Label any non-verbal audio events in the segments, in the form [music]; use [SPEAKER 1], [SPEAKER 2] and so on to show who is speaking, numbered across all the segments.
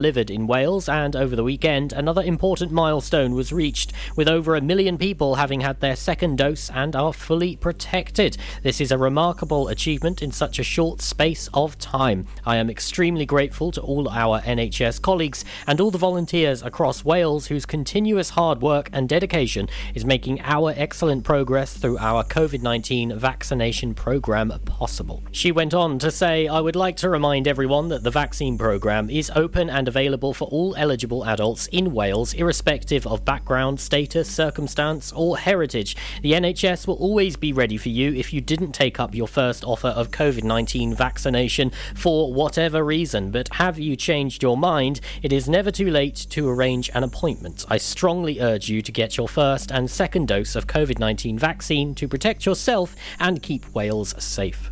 [SPEAKER 1] delivered in Wales, and over the weekend, another important milestone was reached, with over a million people having had their second dose and are fully protected. This is a remarkable achievement in such a short space of time. I am extremely grateful to all our NHS colleagues and all the volunteers across Wales whose continuous hard work and dedication is making our excellent progress through our COVID 19 vaccination programme possible. She went on to say, I would like to remind everyone that the vaccine programme is open and available for all eligible adults in Wales, irrespective of background, status, circumstance, or heritage. The NHS will always be ready for you if you didn't take up your first offer of COVID 19 vaccination for whatever reason. But have you changed your mind? It is never too late to arrange an appointment. I strongly urge you to get your first and second dose of COVID 19 vaccine to protect yourself and keep Wales safe.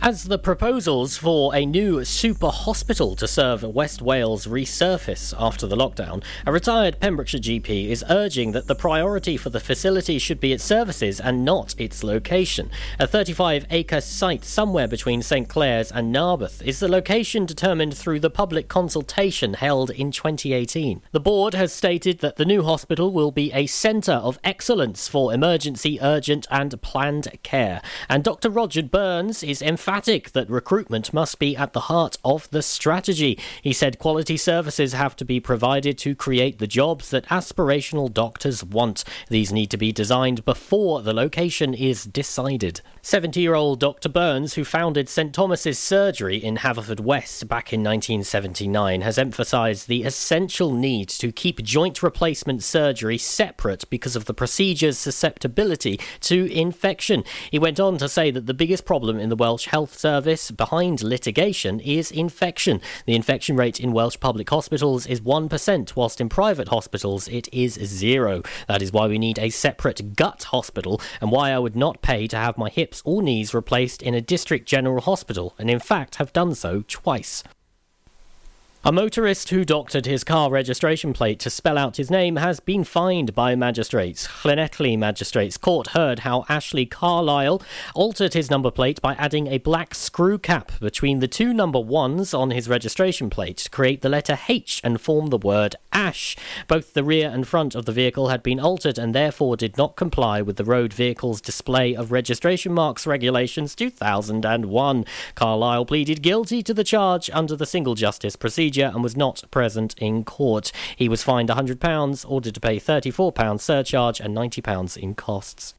[SPEAKER 1] As the proposals for a new super hospital to serve West Wales resurface after the lockdown, a retired Pembrokeshire GP is urging that the priority for the facility should be its services and not its location. A 35 acre site somewhere between St Clears and Narberth is the location determined through the public consultation held in 2018. The board has stated that the new hospital will be a centre of excellence for emergency, urgent, and planned care. And Dr. Roger Burns is emphatic emphatic that recruitment must be at the heart of the strategy. He said quality services have to be provided to create the jobs that aspirational doctors want. These need to be designed before the location is decided. 70 year old Dr. Burns, who founded St Thomas's Surgery in Haverfordwest back in 1979, has emphasised the essential need to keep joint replacement surgery separate because of the procedure's susceptibility to infection. He went on to say that the biggest problem in the Welsh health Health Service behind litigation is infection. The infection rate in Welsh public hospitals is 1%, whilst in private hospitals it is zero. That is why we need a separate gut hospital and why I would not pay to have my hips or knees replaced in a district general hospital, and in fact have done so twice. A motorist who doctored his car registration plate to spell out his name has been fined by magistrates. Llanelli magistrates court heard how Ashley Carlisle altered his number plate by adding a black screw cap between the two number ones on his registration plate to create the letter H and form the word ash. Both the rear and front of the vehicle had been altered and therefore did not comply with the Road Vehicles Display of Registration Marks Regulations 2001. Carlisle pleaded guilty to the charge under the single justice procedure and was not present in court. He was fined £100, ordered to pay £34 surcharge and £90 in costs.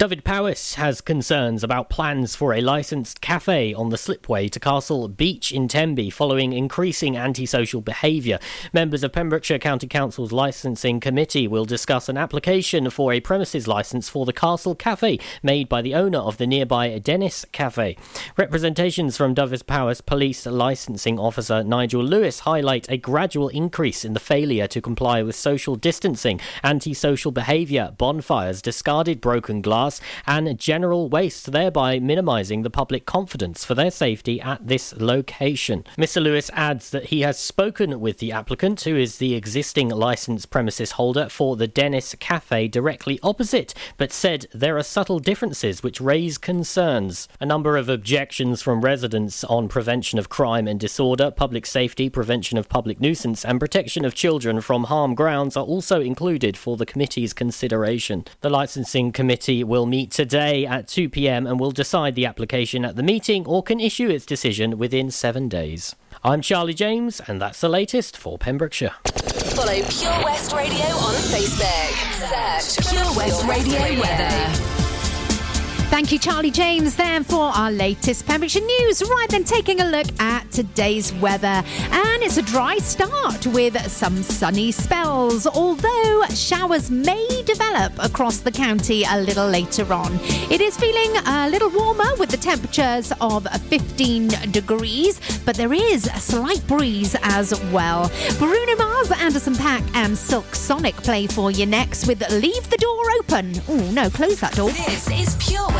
[SPEAKER 1] Dyfed-Powys has concerns about plans for a licensed cafe on the slipway to Castle Beach in Tenby following increasing antisocial behaviour. Members of Pembrokeshire County Council's licensing committee will discuss an application for a premises licence for the Castle Cafe made by the owner of the nearby Dennis Cafe. Representations from Dyfed-Powys Police Licensing Officer Nigel Lewis highlight a gradual increase in the failure to comply with social distancing, antisocial behaviour, bonfires, discarded broken glass and general waste, thereby minimising the public confidence for their safety at this location. Mr. Lewis adds that he has spoken with the applicant, who is the existing licence premises holder for the Dennis Cafe directly opposite, but said there are subtle differences which raise concerns. A number of objections from residents on prevention of crime and disorder, public safety, prevention of public nuisance, and protection of children from harm grounds are also included for the committee's consideration. The licensing committee will will meet today at 2 pm and will decide the application at the meeting or can issue its decision within seven days. I'm Charlie James, and that's the latest for Pembrokeshire.
[SPEAKER 2] Follow Pure West Radio on Facebook. Search Pure West Radio Weather.
[SPEAKER 3] Thank you, Charlie James, there for our latest Pembrokeshire news. Right then, taking a look at today's weather. And it's a dry start with some sunny spells, although showers may develop across the county a little later on. It is feeling a little warmer with the temperatures of 15 degrees, but there is a slight breeze as well. Bruno Mars, Anderson .Paak, and Silk Sonic play for you next with Leave the Door Open. Oh, no, close that door.
[SPEAKER 2] This is Pure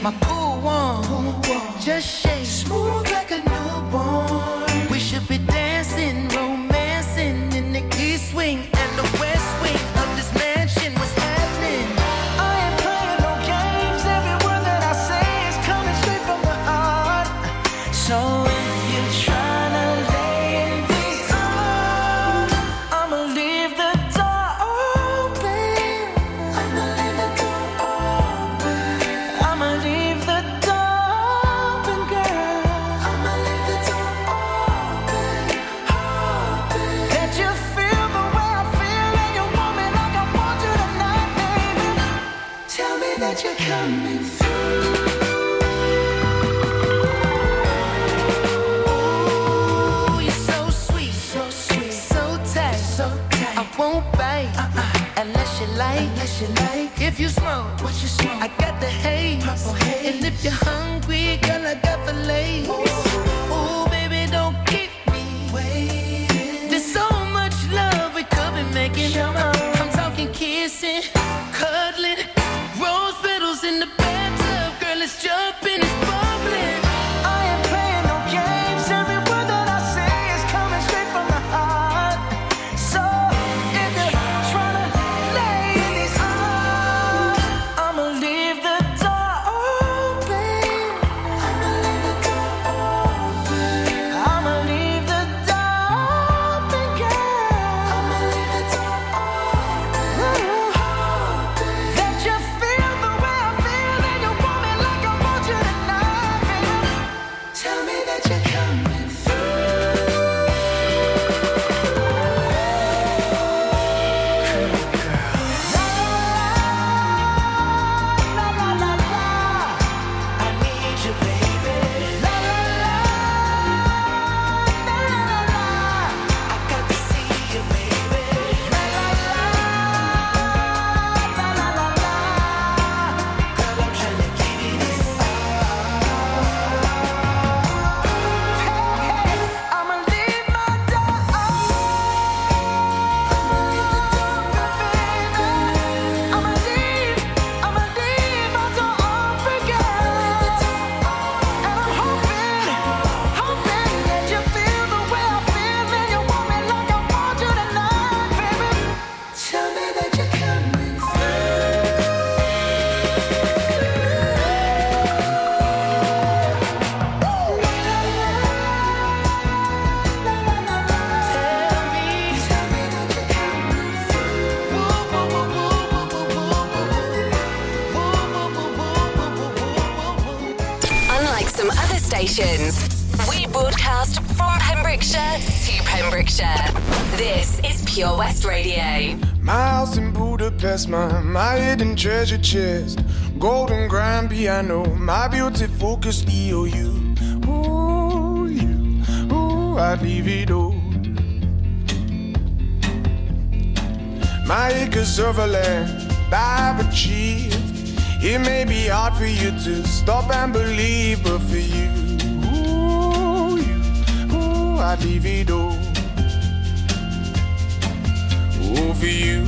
[SPEAKER 4] My pool one, cool just shake. Smooth like a newborn.
[SPEAKER 5] hidden treasure chest, golden grand piano, my beauty focus EOU. Ooh, you, ooh, I'd leave it all. My acres of land I've achieved. It may be hard for you to stop and believe, but for you, ooh, you, ooh, I'd leave it all. Ooh, for you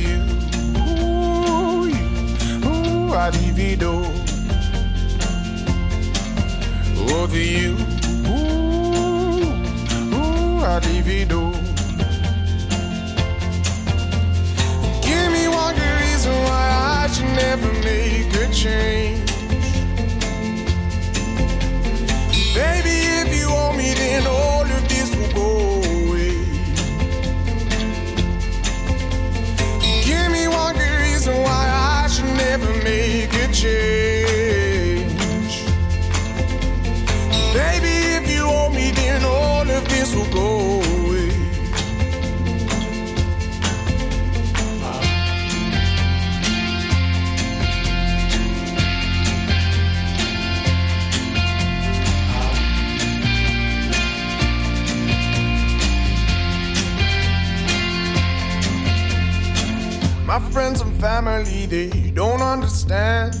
[SPEAKER 5] do. Oh, to you, ooh, ooh, I divvy do. Give me one good reason why I should never make a change. change. Baby, if you owe me, then all of this will go away. My friends and family, they don't understand.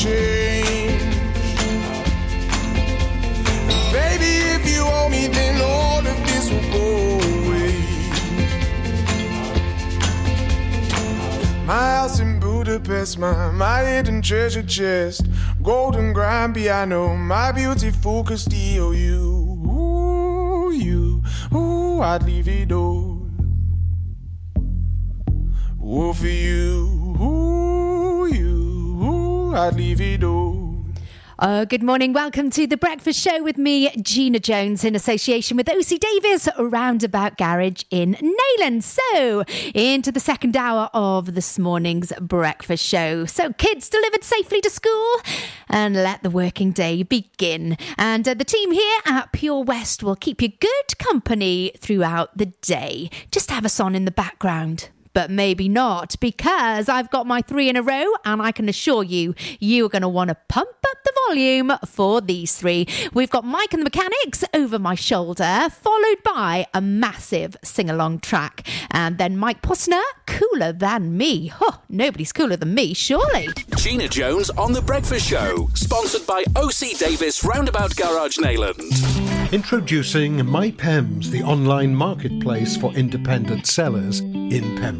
[SPEAKER 5] change. Baby, if you me, then all of this will go away. My house in Budapest, my, my hidden treasure chest, golden grand piano, my beautiful Castillo, you, ooh, you, ooh, I'd leave it all. Ooh, for you, ooh, I'd leave it all.
[SPEAKER 3] Uh, good morning. Welcome to the breakfast show with me, Gina Jones, in association with OC Davis Roundabout Garage in Neyland. So, into the second hour of this morning's breakfast show. So, kids delivered safely to school and let the working day begin. And uh, the team here at Pure West will keep you good company throughout the day. Just have us on in the background but maybe not because I've got my three in a row and I can assure you, you are going to want to pump up the volume for these three. We've got Mike and the Mechanics over my shoulder, followed by a massive sing along track. And then Mike Posner, cooler than me. Huh, nobody's cooler than me, surely.
[SPEAKER 6] Gina Jones on The Breakfast Show, sponsored by OC Davis Roundabout Garage Neyland.
[SPEAKER 7] Introducing MyPems, the online marketplace for independent sellers in Pembrokeshire.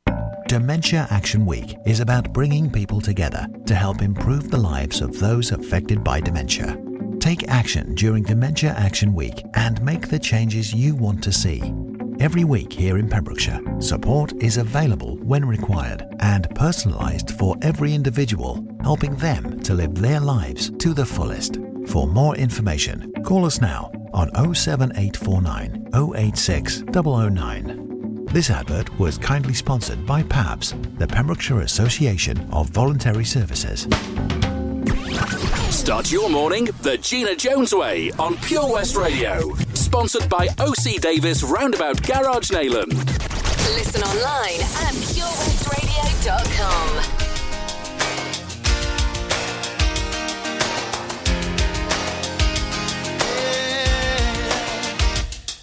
[SPEAKER 8] Dementia Action Week is about bringing people together to help improve the lives of those affected by dementia. Take action during Dementia Action Week and make the changes you want to see. Every week here in Pembrokeshire, support is available when required and personalised for every individual, helping them to live their lives to the fullest. For more information, call us now on 07849 086 009. This advert was kindly sponsored by PAVS, the Pembrokeshire Association of Voluntary Services.
[SPEAKER 6] Start your morning the Gina Jones way on Pure West Radio. Sponsored by OC Davis Roundabout Garage Neyland.
[SPEAKER 2] Listen online at purewestradio.com.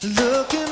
[SPEAKER 9] Looking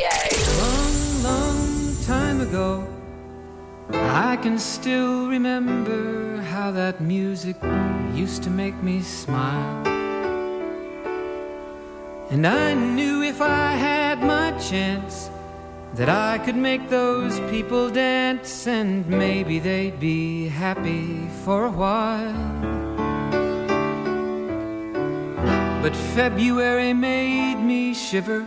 [SPEAKER 2] Radio.
[SPEAKER 10] Long, long time ago, I can still remember how that music used to make me smile. And I knew if I had my chance that I could make those people dance and maybe they'd be happy for a while. But February made me shiver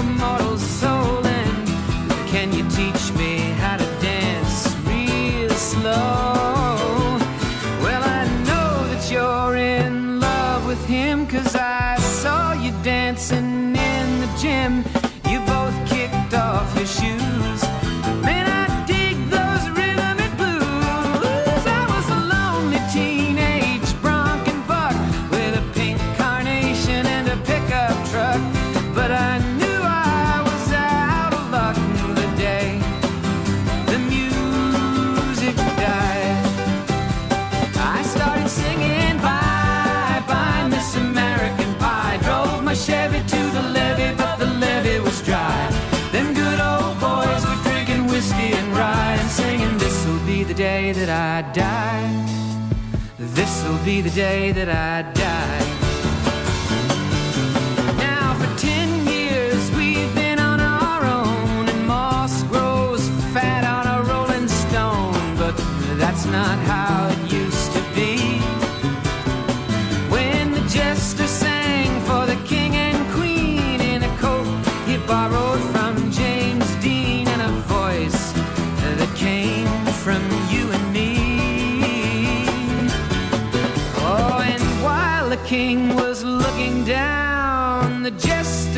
[SPEAKER 10] save the day that I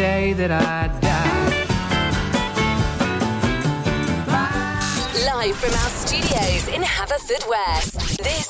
[SPEAKER 10] Day that I die.
[SPEAKER 2] Live from our studios in Haverfordwest. This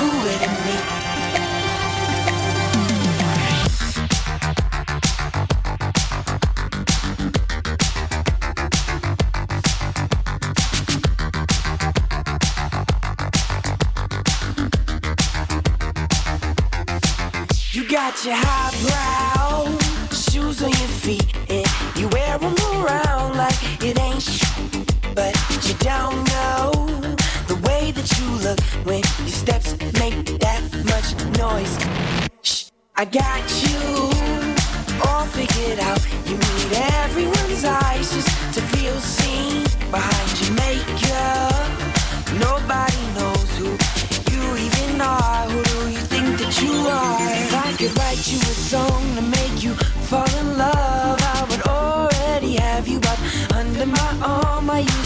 [SPEAKER 4] You got your highbrow shoes on your feet, and you wear them around like it ain't sh- But you don't know you look when your steps make that much noise. Shh, I got you all figured out. You need everyone's eyes just to feel seen behind your makeup. Nobody knows who you even are. Who do you think that you are? If I could write you a song to make you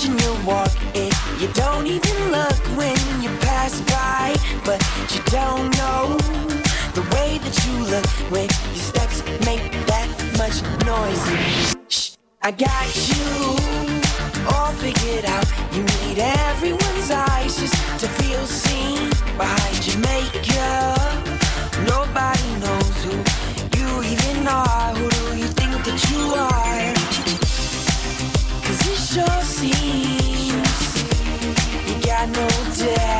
[SPEAKER 4] switching your walk, and you don't even look when you pass by, but you don't know the way that you look when your steps make that much noise. Shh, I got you all figured out. You need everyone's eyes just to feel seen behind your makeup. Nobody knows who you even are. Who do you think that you are? sure seems you got no doubt.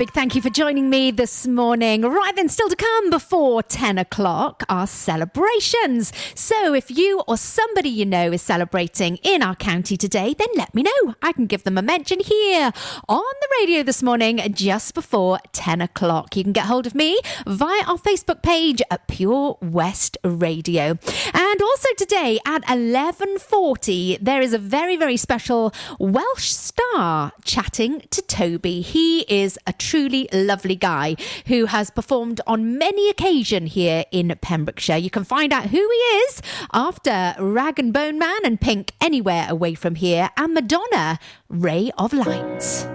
[SPEAKER 3] big thank you for joining me this morning. Right then, still to come before 10 o'clock are celebrations. So if you or somebody you know is celebrating in our county today, then let me know. I can give them a mention here on the radio this morning just before 10 o'clock. You can get hold of me via our Facebook page at Pure West Radio. And also today at 11.40, there is a very, very special Welsh star chatting to Toby. He is a truly lovely guy who has performed on many occasions here in Pembrokeshire. You can find out who he is after Rag and Bone Man and Pink Anywhere Away From Here and Madonna Ray of Light.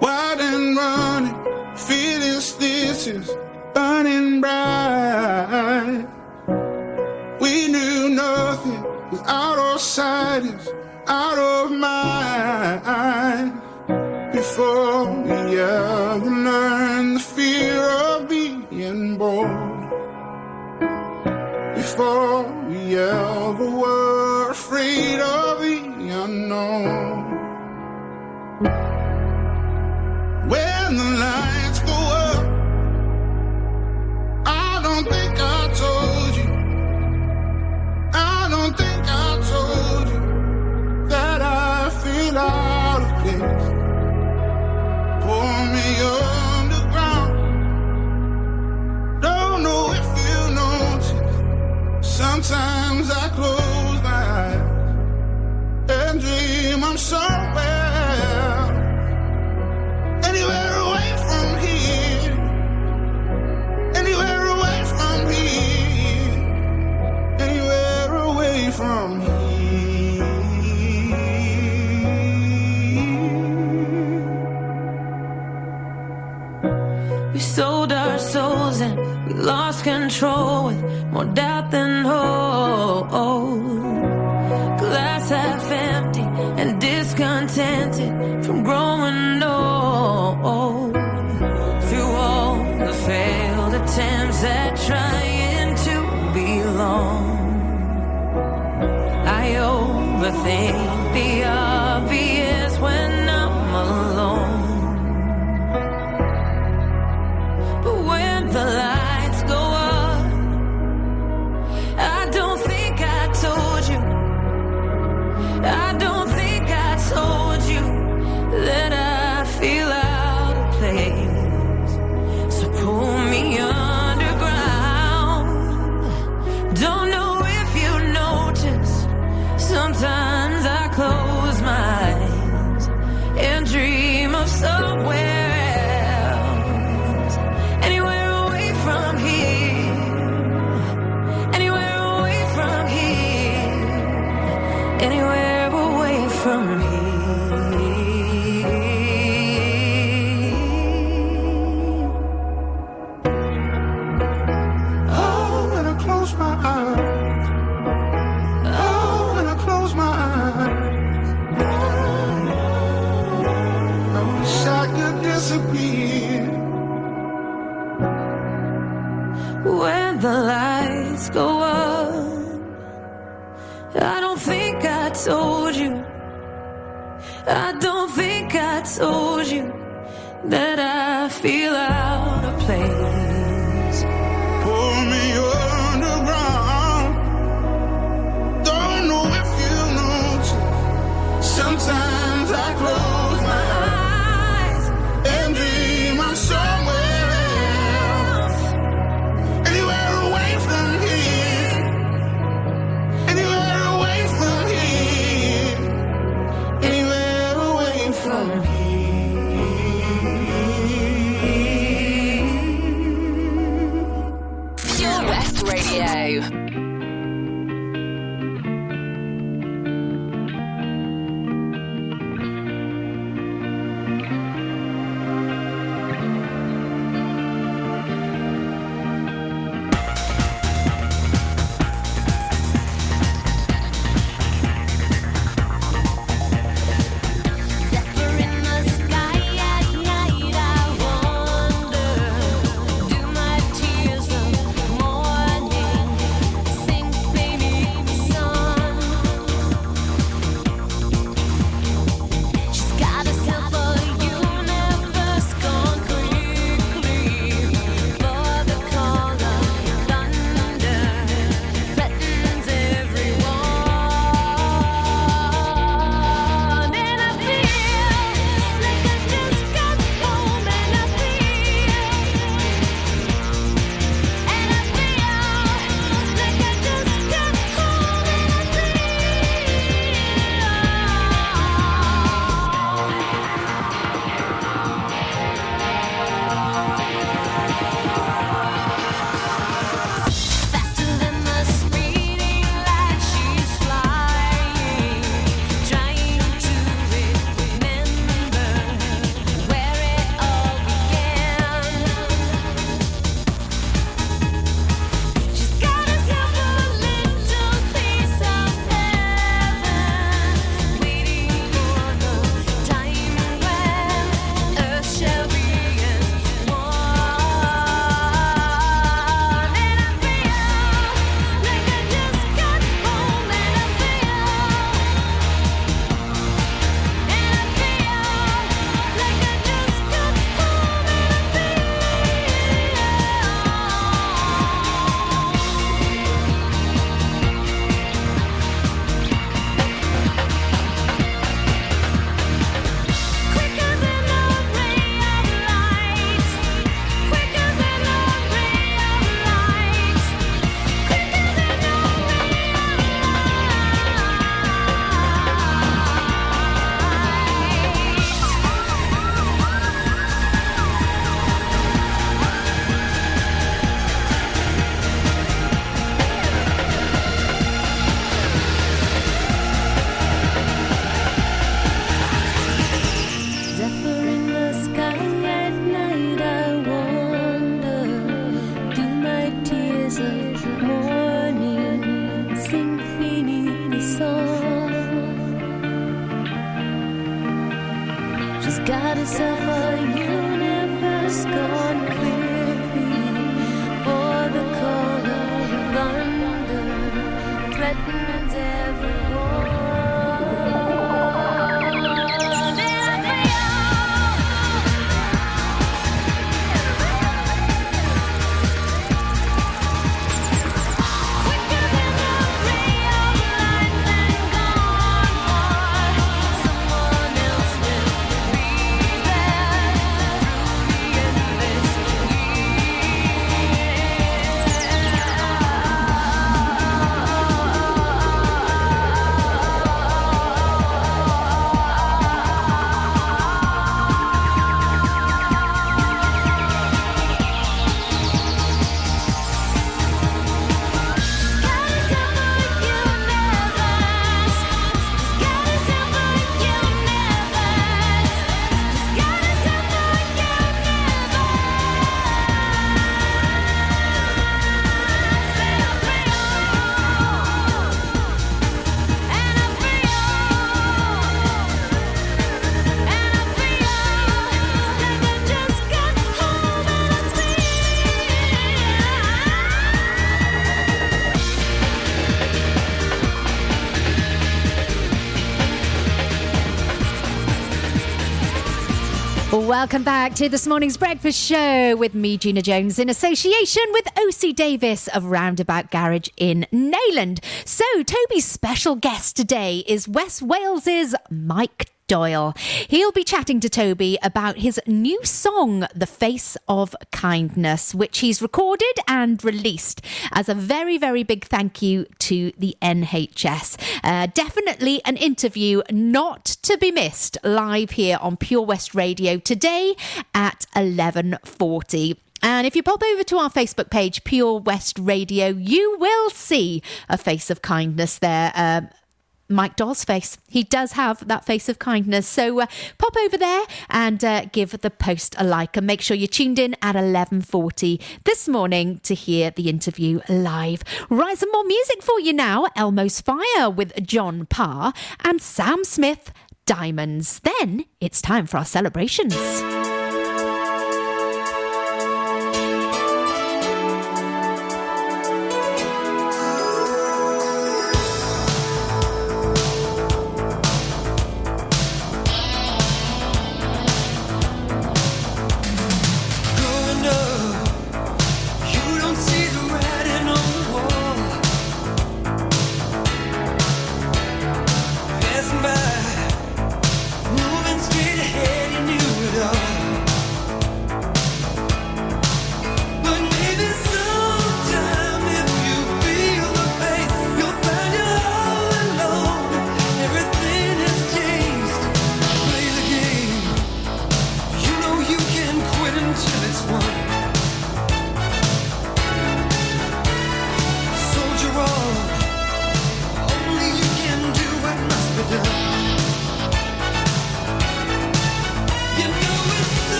[SPEAKER 5] Wild and running, feeling is burning bright. We knew nothing was out of sight, is out of mind. Before we ever learned the fear of being born. Before we ever were afraid of the unknown.
[SPEAKER 11] When the lights don't think I told that I feel
[SPEAKER 9] Welcome back to this morning's breakfast show with me, Gina Jones, in association with OC Davis of Roundabout Garage in Neyland. So, Toby's special guest today is West Wales's Mike Doyle. He'll be chatting to Toby about his new song, The Face of Kindness, which he's recorded and released as a very, very big thank you to the NHS. Uh, definitely an interview not to be missed live here on Pure West Radio today at 11:40. And if you pop over to our Facebook page, Pure West Radio, you will see a face of kindness there. Uh, Mike Doyle's face. He does have that face of kindness. So uh, pop over there and uh, give the post a like and make sure you're tuned in at 11:40 this morning to hear the interview live. Right, some more music for you now. Elmo's Fire with John Parr and Sam Smith Diamonds. Then it's time for our celebrations.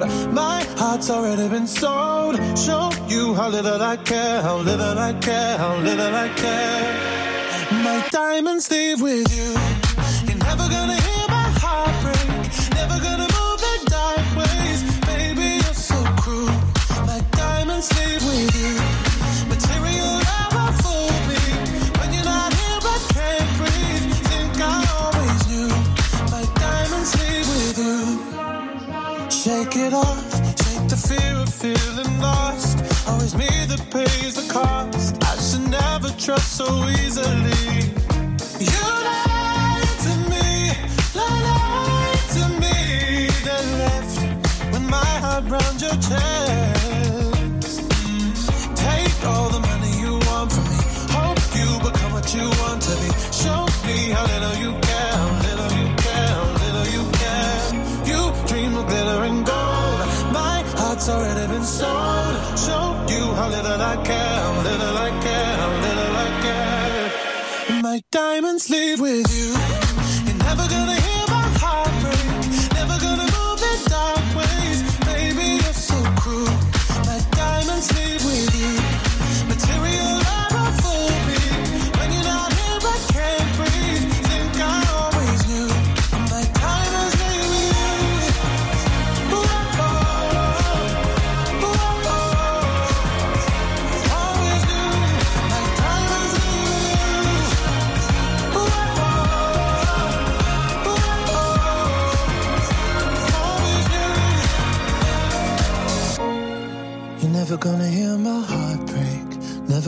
[SPEAKER 12] My heart's already been sold. Show you how little I care, how little I care, how little I care. My diamonds leave with you. You're never gonna that pays the cost. I should never trust so easily. You lied to me, lied to me, then left with my heart round your chest. Take all the diamonds leave with you.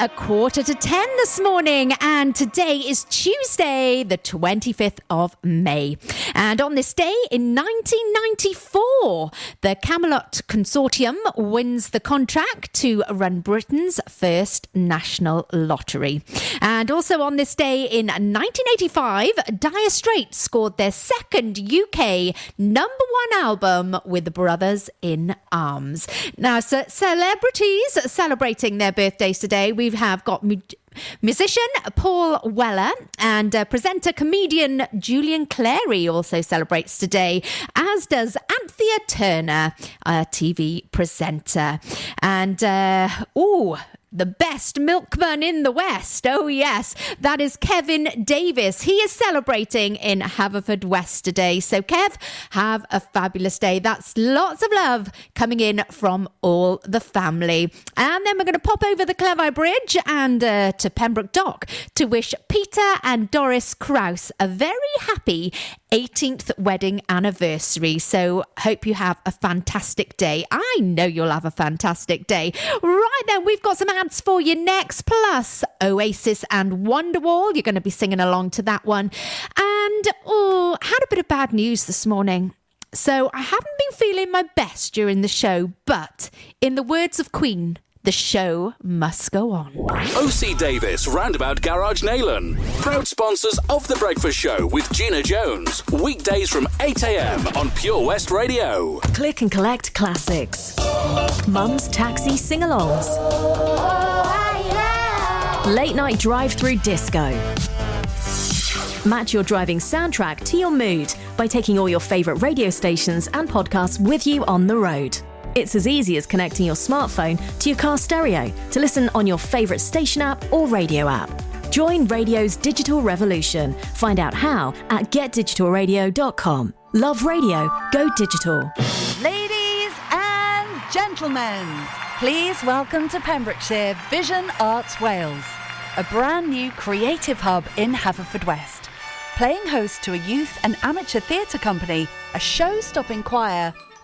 [SPEAKER 3] a quarter to 10 this morning. And today is Tuesday, the 25th of May. And on this day in 1994, the Camelot Consortium wins the contract to run Britain's first national lottery. And also on this day in 1985, Dire Straits scored their second UK number one album with Brothers in Arms. Now, ce- celebrities celebrating their birthdays today, we have got mu- musician Paul Weller and uh, presenter comedian Julian Clary also celebrates today, as does Anthea Turner, a TV presenter. And, uh, oh, the best milkman in the West. Oh, yes. That is Kevin Davis. He is celebrating in Haverfordwest today. So, Kev, have a fabulous day. That's lots of love coming in from all the family. And then we're going to pop over the Cleddau Bridge and uh, to Pembroke Dock to wish Peter and Doris Kraus a very happy 18th wedding anniversary. So, hope you have a fantastic day. I know you'll have a fantastic day. Right then, we've got some ads for you next, plus Oasis and Wonderwall. You're going to be singing along to that one. And, oh, had a bit of bad news this morning. So, I haven't been feeling my best during the show, but in the words of Queen, The show must go on.
[SPEAKER 6] OC Davis Roundabout Garage Neyland. Proud sponsors of The Breakfast Show with Gina Jones. Weekdays from 8am on Pure West Radio.
[SPEAKER 13] Click and collect classics. Mum's taxi sing alongs. Late night drive through disco. Match your driving soundtrack to your mood by taking all your favourite radio stations and podcasts with you on the road. It's as easy as connecting your smartphone to your car stereo to listen on your favourite station app or radio app. Join radio's digital revolution. Find out how at getdigitalradio.com. Love radio, go digital.
[SPEAKER 14] Ladies and gentlemen, please welcome to Pembrokeshire Vision Arts Wales, a brand new creative hub in Haverfordwest. Playing host to a youth and amateur theatre company, a show stopping choir,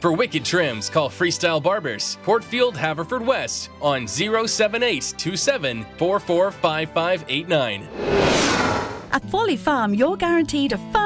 [SPEAKER 15] For wicked trims, call Freestyle Barbers, Portfield, Haverford West on 07827 445589.
[SPEAKER 14] At Folly Farm, you're guaranteed a fun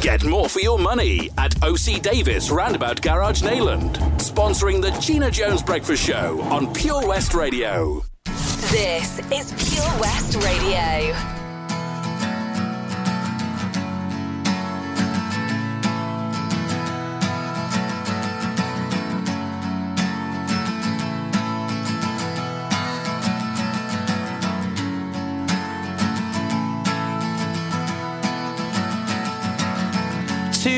[SPEAKER 6] Get more for your money at OC Davis Roundabout Garage Neyland, Sponsoring the Gina Jones Breakfast Show on Pure West Radio.
[SPEAKER 2] This is Pure West Radio.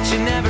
[SPEAKER 4] But you never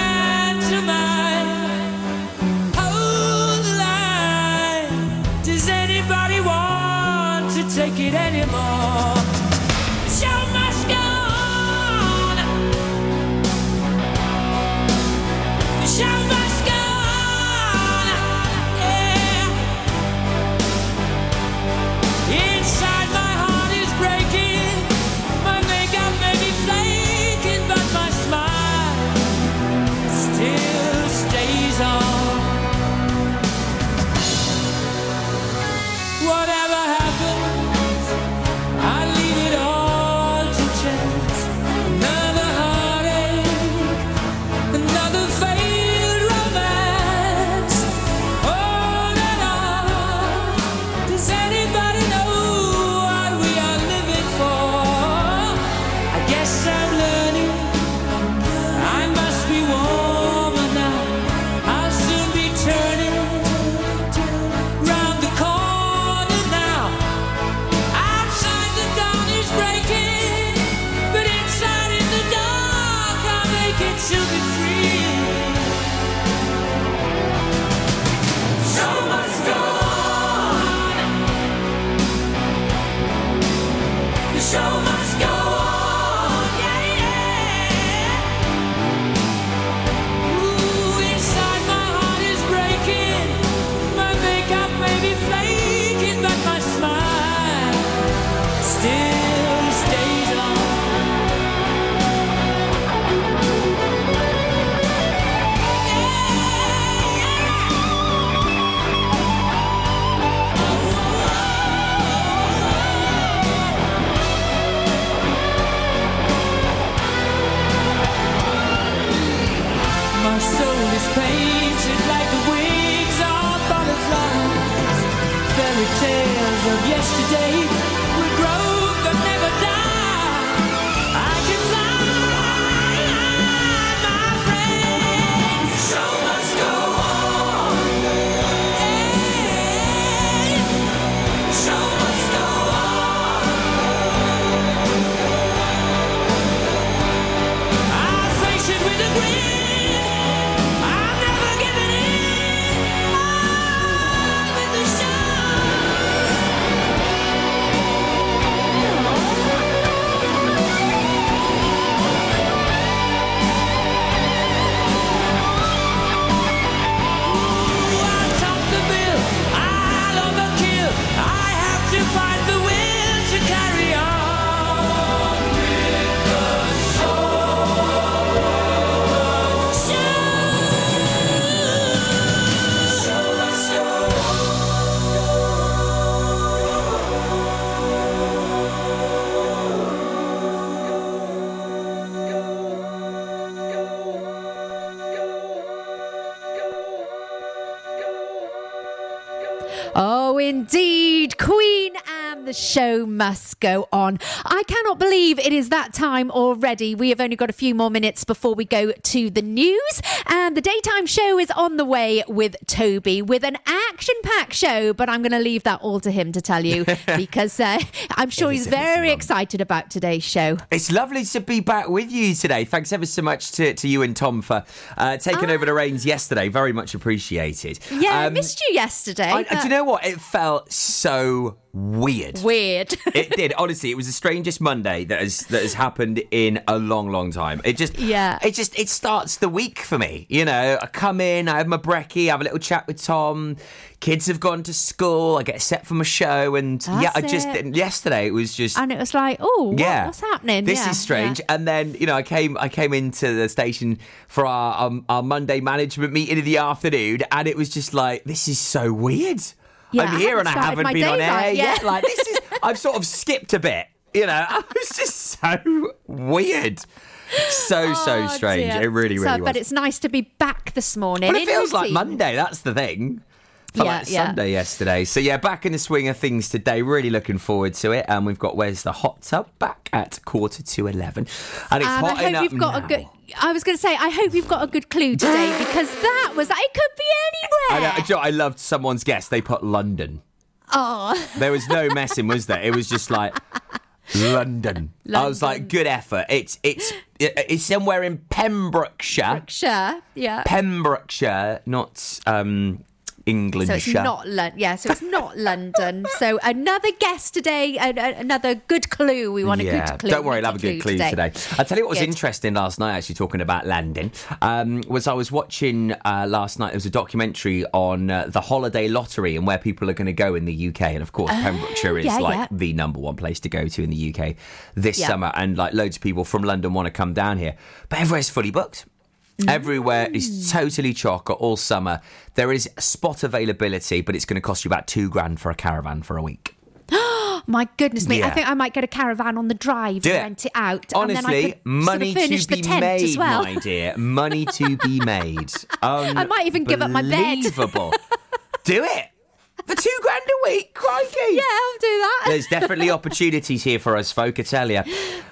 [SPEAKER 10] Take it show
[SPEAKER 3] Oh, indeed. Queen Anne, the show must go on. I cannot believe it is that time already. We have only got a few more minutes before we go to the news. And the daytime show is on the way with Toby with an action packed show. But I'm going to leave that all to him to tell you [laughs] because uh, I'm sure he's very excited about today's show.
[SPEAKER 16] It's lovely to be back with you today. Thanks ever so much to, to you and Tom for uh, taking over the reins yesterday. Very much appreciated.
[SPEAKER 3] Yeah, I
[SPEAKER 16] Um,
[SPEAKER 3] missed you yesterday.
[SPEAKER 16] I,
[SPEAKER 3] but-
[SPEAKER 16] do you know what? It felt so weird.
[SPEAKER 3] Weird. [laughs]
[SPEAKER 16] it did honestly. It was the strangest Monday that has that has happened in a long, long time. It just,
[SPEAKER 3] Yeah.
[SPEAKER 16] it just it starts the week for me. You know, I come in, I have my brekkie, I have a little chat with Tom. Kids have gone to school. I get set for my show, and yeah, I just
[SPEAKER 3] it.
[SPEAKER 16] yesterday it was just
[SPEAKER 3] and it was like, oh, what-
[SPEAKER 16] yeah,
[SPEAKER 3] what's happening?
[SPEAKER 16] This
[SPEAKER 3] Yeah,
[SPEAKER 16] is strange.
[SPEAKER 3] yeah.
[SPEAKER 16] And then you know, I came I came into the station for our um, our Monday management meeting in the afternoon, and it was just like this is so weird.
[SPEAKER 3] Yeah,
[SPEAKER 16] I'm
[SPEAKER 3] I
[SPEAKER 16] here and I haven't been on air yet.
[SPEAKER 3] yet.
[SPEAKER 16] Like this is I've sort of skipped a bit. You know, [laughs] I was just so weird. So so
[SPEAKER 3] Oh,
[SPEAKER 16] strange.
[SPEAKER 3] dear.
[SPEAKER 16] It really really
[SPEAKER 3] so,
[SPEAKER 16] was.
[SPEAKER 3] But it's nice to be back this morning.
[SPEAKER 16] But it feels like. Monday. That's the thing. Felt
[SPEAKER 3] Yeah,
[SPEAKER 16] like
[SPEAKER 3] yeah.
[SPEAKER 16] Sunday yesterday. So yeah, back in the swing of things today. Really looking forward to it. And we've got Where's the Hot Tub back at quarter to eleven, and it's
[SPEAKER 3] and
[SPEAKER 16] hot
[SPEAKER 3] I hope you've got
[SPEAKER 16] now.
[SPEAKER 3] a good. I was going to say, I hope you've got a good clue today [gasps] because that was. It could be
[SPEAKER 16] I,
[SPEAKER 3] anywhere.
[SPEAKER 16] know, you know? I loved someone's guess. They put London.
[SPEAKER 3] Oh,
[SPEAKER 16] There was no messing, was there? It was just like London. I was like, good effort. It's it's it's somewhere in Pembrokeshire.
[SPEAKER 3] sure, yeah.
[SPEAKER 16] Pembrokeshire, not um, England.
[SPEAKER 3] So it's not London. Yeah, so it's not London. So another guess today, another good clue. We want a good clue.
[SPEAKER 16] don't worry, I'll have a good clue today. I'll tell you what was
[SPEAKER 3] Good.
[SPEAKER 16] interesting last night, actually, talking about London, um, was I was watching uh, last night, there was a documentary on uh, the holiday lottery and where people are going to go in the UK. And of course, Pembrokeshire is
[SPEAKER 3] yeah,
[SPEAKER 16] like
[SPEAKER 3] yeah.
[SPEAKER 16] the number one place to go to in the UK this
[SPEAKER 3] Yeah.
[SPEAKER 16] summer. And like loads of people from London want to come down here, but everywhere's fully booked. Everywhere is totally chocker all summer. There is spot availability, but it's going to cost you about two grand for a caravan for a week. [gasps]
[SPEAKER 3] My goodness me! I think I might get a caravan on the drive
[SPEAKER 16] Do
[SPEAKER 3] and
[SPEAKER 16] it.
[SPEAKER 3] rent it out. and then I
[SPEAKER 16] Honestly,
[SPEAKER 3] could
[SPEAKER 16] money
[SPEAKER 3] sort of
[SPEAKER 16] to be made,
[SPEAKER 3] as well.
[SPEAKER 16] my dear. Money to be made. [laughs]
[SPEAKER 3] I might even give up my bed. [laughs]
[SPEAKER 16] Do it for two grand a week. Crikey.
[SPEAKER 3] Yeah, I'll do that.
[SPEAKER 16] There's definitely [laughs] opportunities here for us folk, I tell you.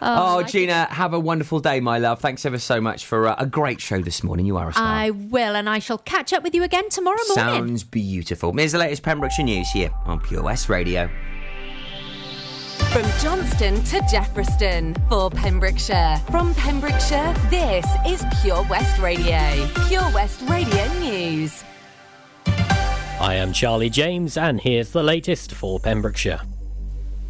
[SPEAKER 16] Oh,
[SPEAKER 3] my
[SPEAKER 16] Gina, have a wonderful day, my love. Thanks ever so much for uh, a great show this morning. You are a star.
[SPEAKER 3] I will, and I shall catch up with you again tomorrow morning.
[SPEAKER 16] Sounds beautiful. Here's the latest Pembrokeshire news here on Pure West Radio.
[SPEAKER 14] From Johnston to Jeffreyston for Pembrokeshire. From Pembrokeshire, this is Pure West Radio. Pure West Radio News.
[SPEAKER 1] I am Charlie James, and here's the latest for Pembrokeshire.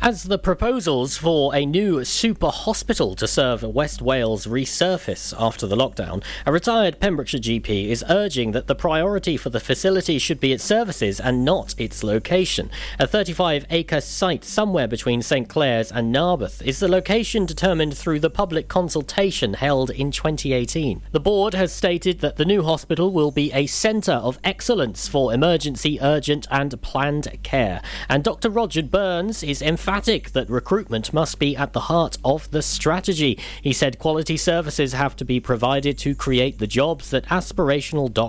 [SPEAKER 1] As the proposals for a new super hospital to serve West Wales resurface after the lockdown, a retired Pembrokeshire GP is urging that the priority for the facility should be its services and not its location. A 35 acre site somewhere between St Clears and Narberth is the location determined through the public consultation held in 2018. The board has stated that the new hospital will be a centre of excellence for emergency, urgent, and planned care. And Dr. Roger Burns is emphatic that recruitment must be at the heart of the strategy. He said quality services have to be provided to create the jobs that aspirational doctors